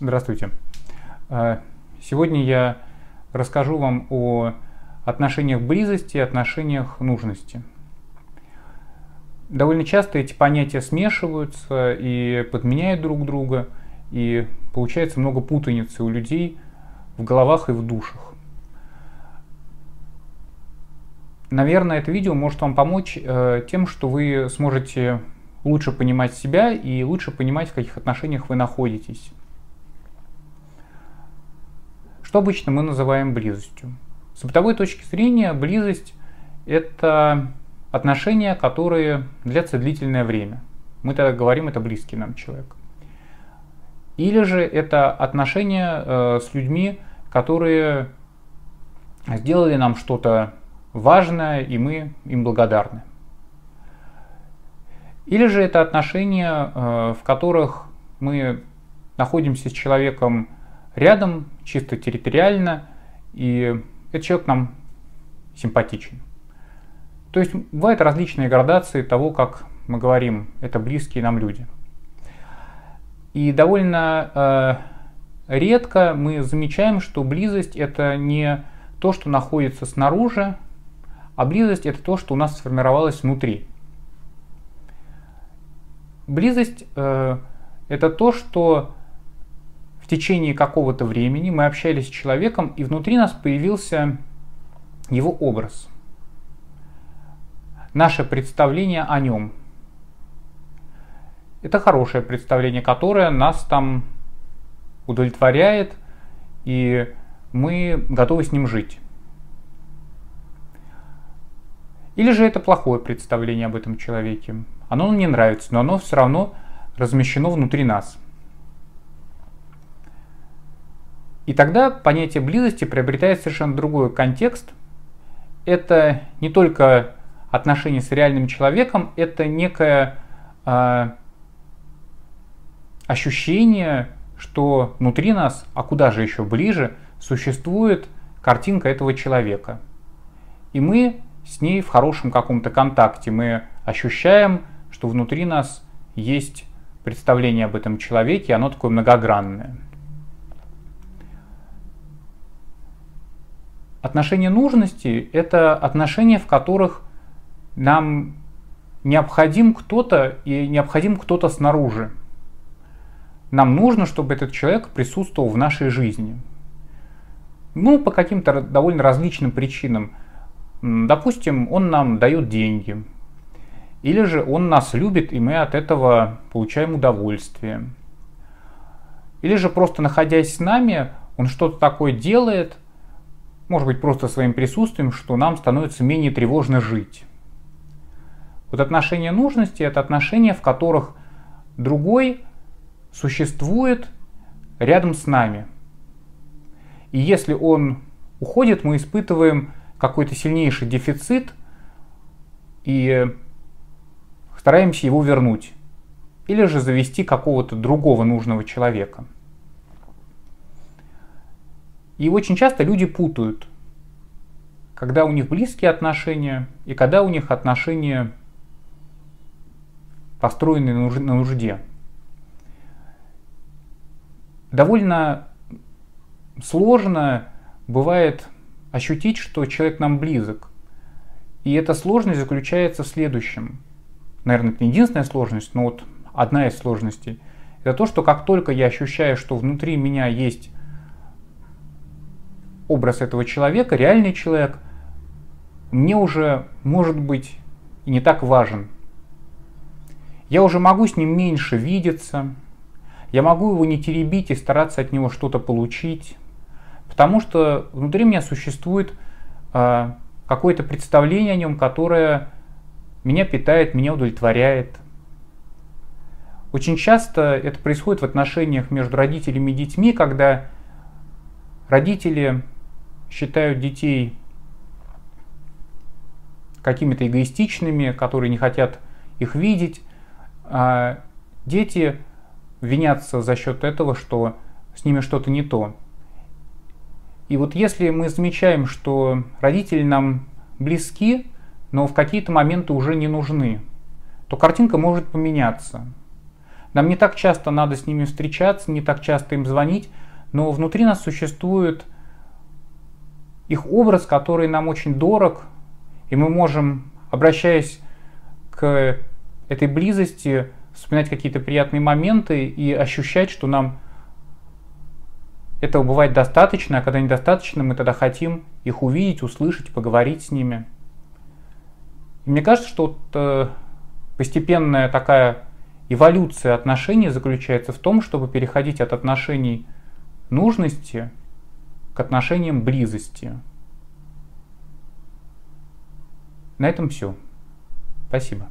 Здравствуйте. А, сегодня я расскажу вам о отношениях близости и отношениях нужности. Довольно часто эти понятия смешиваются и подменяют друг друга, и получается много путаницы у людей в головах и в душах. Наверное, это видео может вам помочь э, тем, что вы сможете лучше понимать себя и лучше понимать, в каких отношениях вы находитесь. Что обычно мы называем близостью? С бытовой точки зрения близость – это отношения, которые длятся длительное время. Мы тогда говорим, это близкий нам человек. Или же это отношения э, с людьми, которые сделали нам что-то важное, и мы им благодарны. Или же это отношения, э, в которых мы находимся с человеком рядом, чисто территориально, и этот человек нам симпатичен. То есть бывают различные градации того, как мы говорим, это близкие нам люди. И довольно э, редко мы замечаем, что близость это не то, что находится снаружи, а близость это то, что у нас сформировалось внутри. Близость э, это то, что течение какого-то времени мы общались с человеком, и внутри нас появился его образ, наше представление о нем. Это хорошее представление, которое нас там удовлетворяет, и мы готовы с ним жить. Или же это плохое представление об этом человеке. Оно нам не нравится, но оно все равно размещено внутри нас – И тогда понятие близости приобретает совершенно другой контекст. Это не только отношение с реальным человеком, это некое э, ощущение, что внутри нас, а куда же еще ближе, существует картинка этого человека. И мы с ней в хорошем каком-то контакте. Мы ощущаем, что внутри нас есть представление об этом человеке, оно такое многогранное. Отношения нужности – это отношения, в которых нам необходим кто-то и необходим кто-то снаружи. Нам нужно, чтобы этот человек присутствовал в нашей жизни. Ну, по каким-то довольно различным причинам. Допустим, он нам дает деньги. Или же он нас любит, и мы от этого получаем удовольствие. Или же просто находясь с нами, он что-то такое делает – может быть просто своим присутствием, что нам становится менее тревожно жить. Вот отношения нужности – это отношения, в которых другой существует рядом с нами. И если он уходит, мы испытываем какой-то сильнейший дефицит и стараемся его вернуть. Или же завести какого-то другого нужного человека – и очень часто люди путают, когда у них близкие отношения и когда у них отношения построенные на нужде. Довольно сложно бывает ощутить, что человек нам близок. И эта сложность заключается в следующем. Наверное, это не единственная сложность, но вот одна из сложностей. Это то, что как только я ощущаю, что внутри меня есть образ этого человека, реальный человек, мне уже может быть не так важен. Я уже могу с ним меньше видеться, я могу его не теребить и стараться от него что-то получить, потому что внутри меня существует э, какое-то представление о нем, которое меня питает, меня удовлетворяет. Очень часто это происходит в отношениях между родителями и детьми, когда родители считают детей какими-то эгоистичными, которые не хотят их видеть. А дети винятся за счет этого, что с ними что-то не то. И вот если мы замечаем, что родители нам близки, но в какие-то моменты уже не нужны, то картинка может поменяться. Нам не так часто надо с ними встречаться, не так часто им звонить, но внутри нас существует их образ, который нам очень дорог, и мы можем, обращаясь к этой близости, вспоминать какие-то приятные моменты и ощущать, что нам этого бывает достаточно, а когда недостаточно, мы тогда хотим их увидеть, услышать, поговорить с ними. И мне кажется, что вот, э, постепенная такая эволюция отношений заключается в том, чтобы переходить от отношений нужности к отношениям близости. На этом все. Спасибо.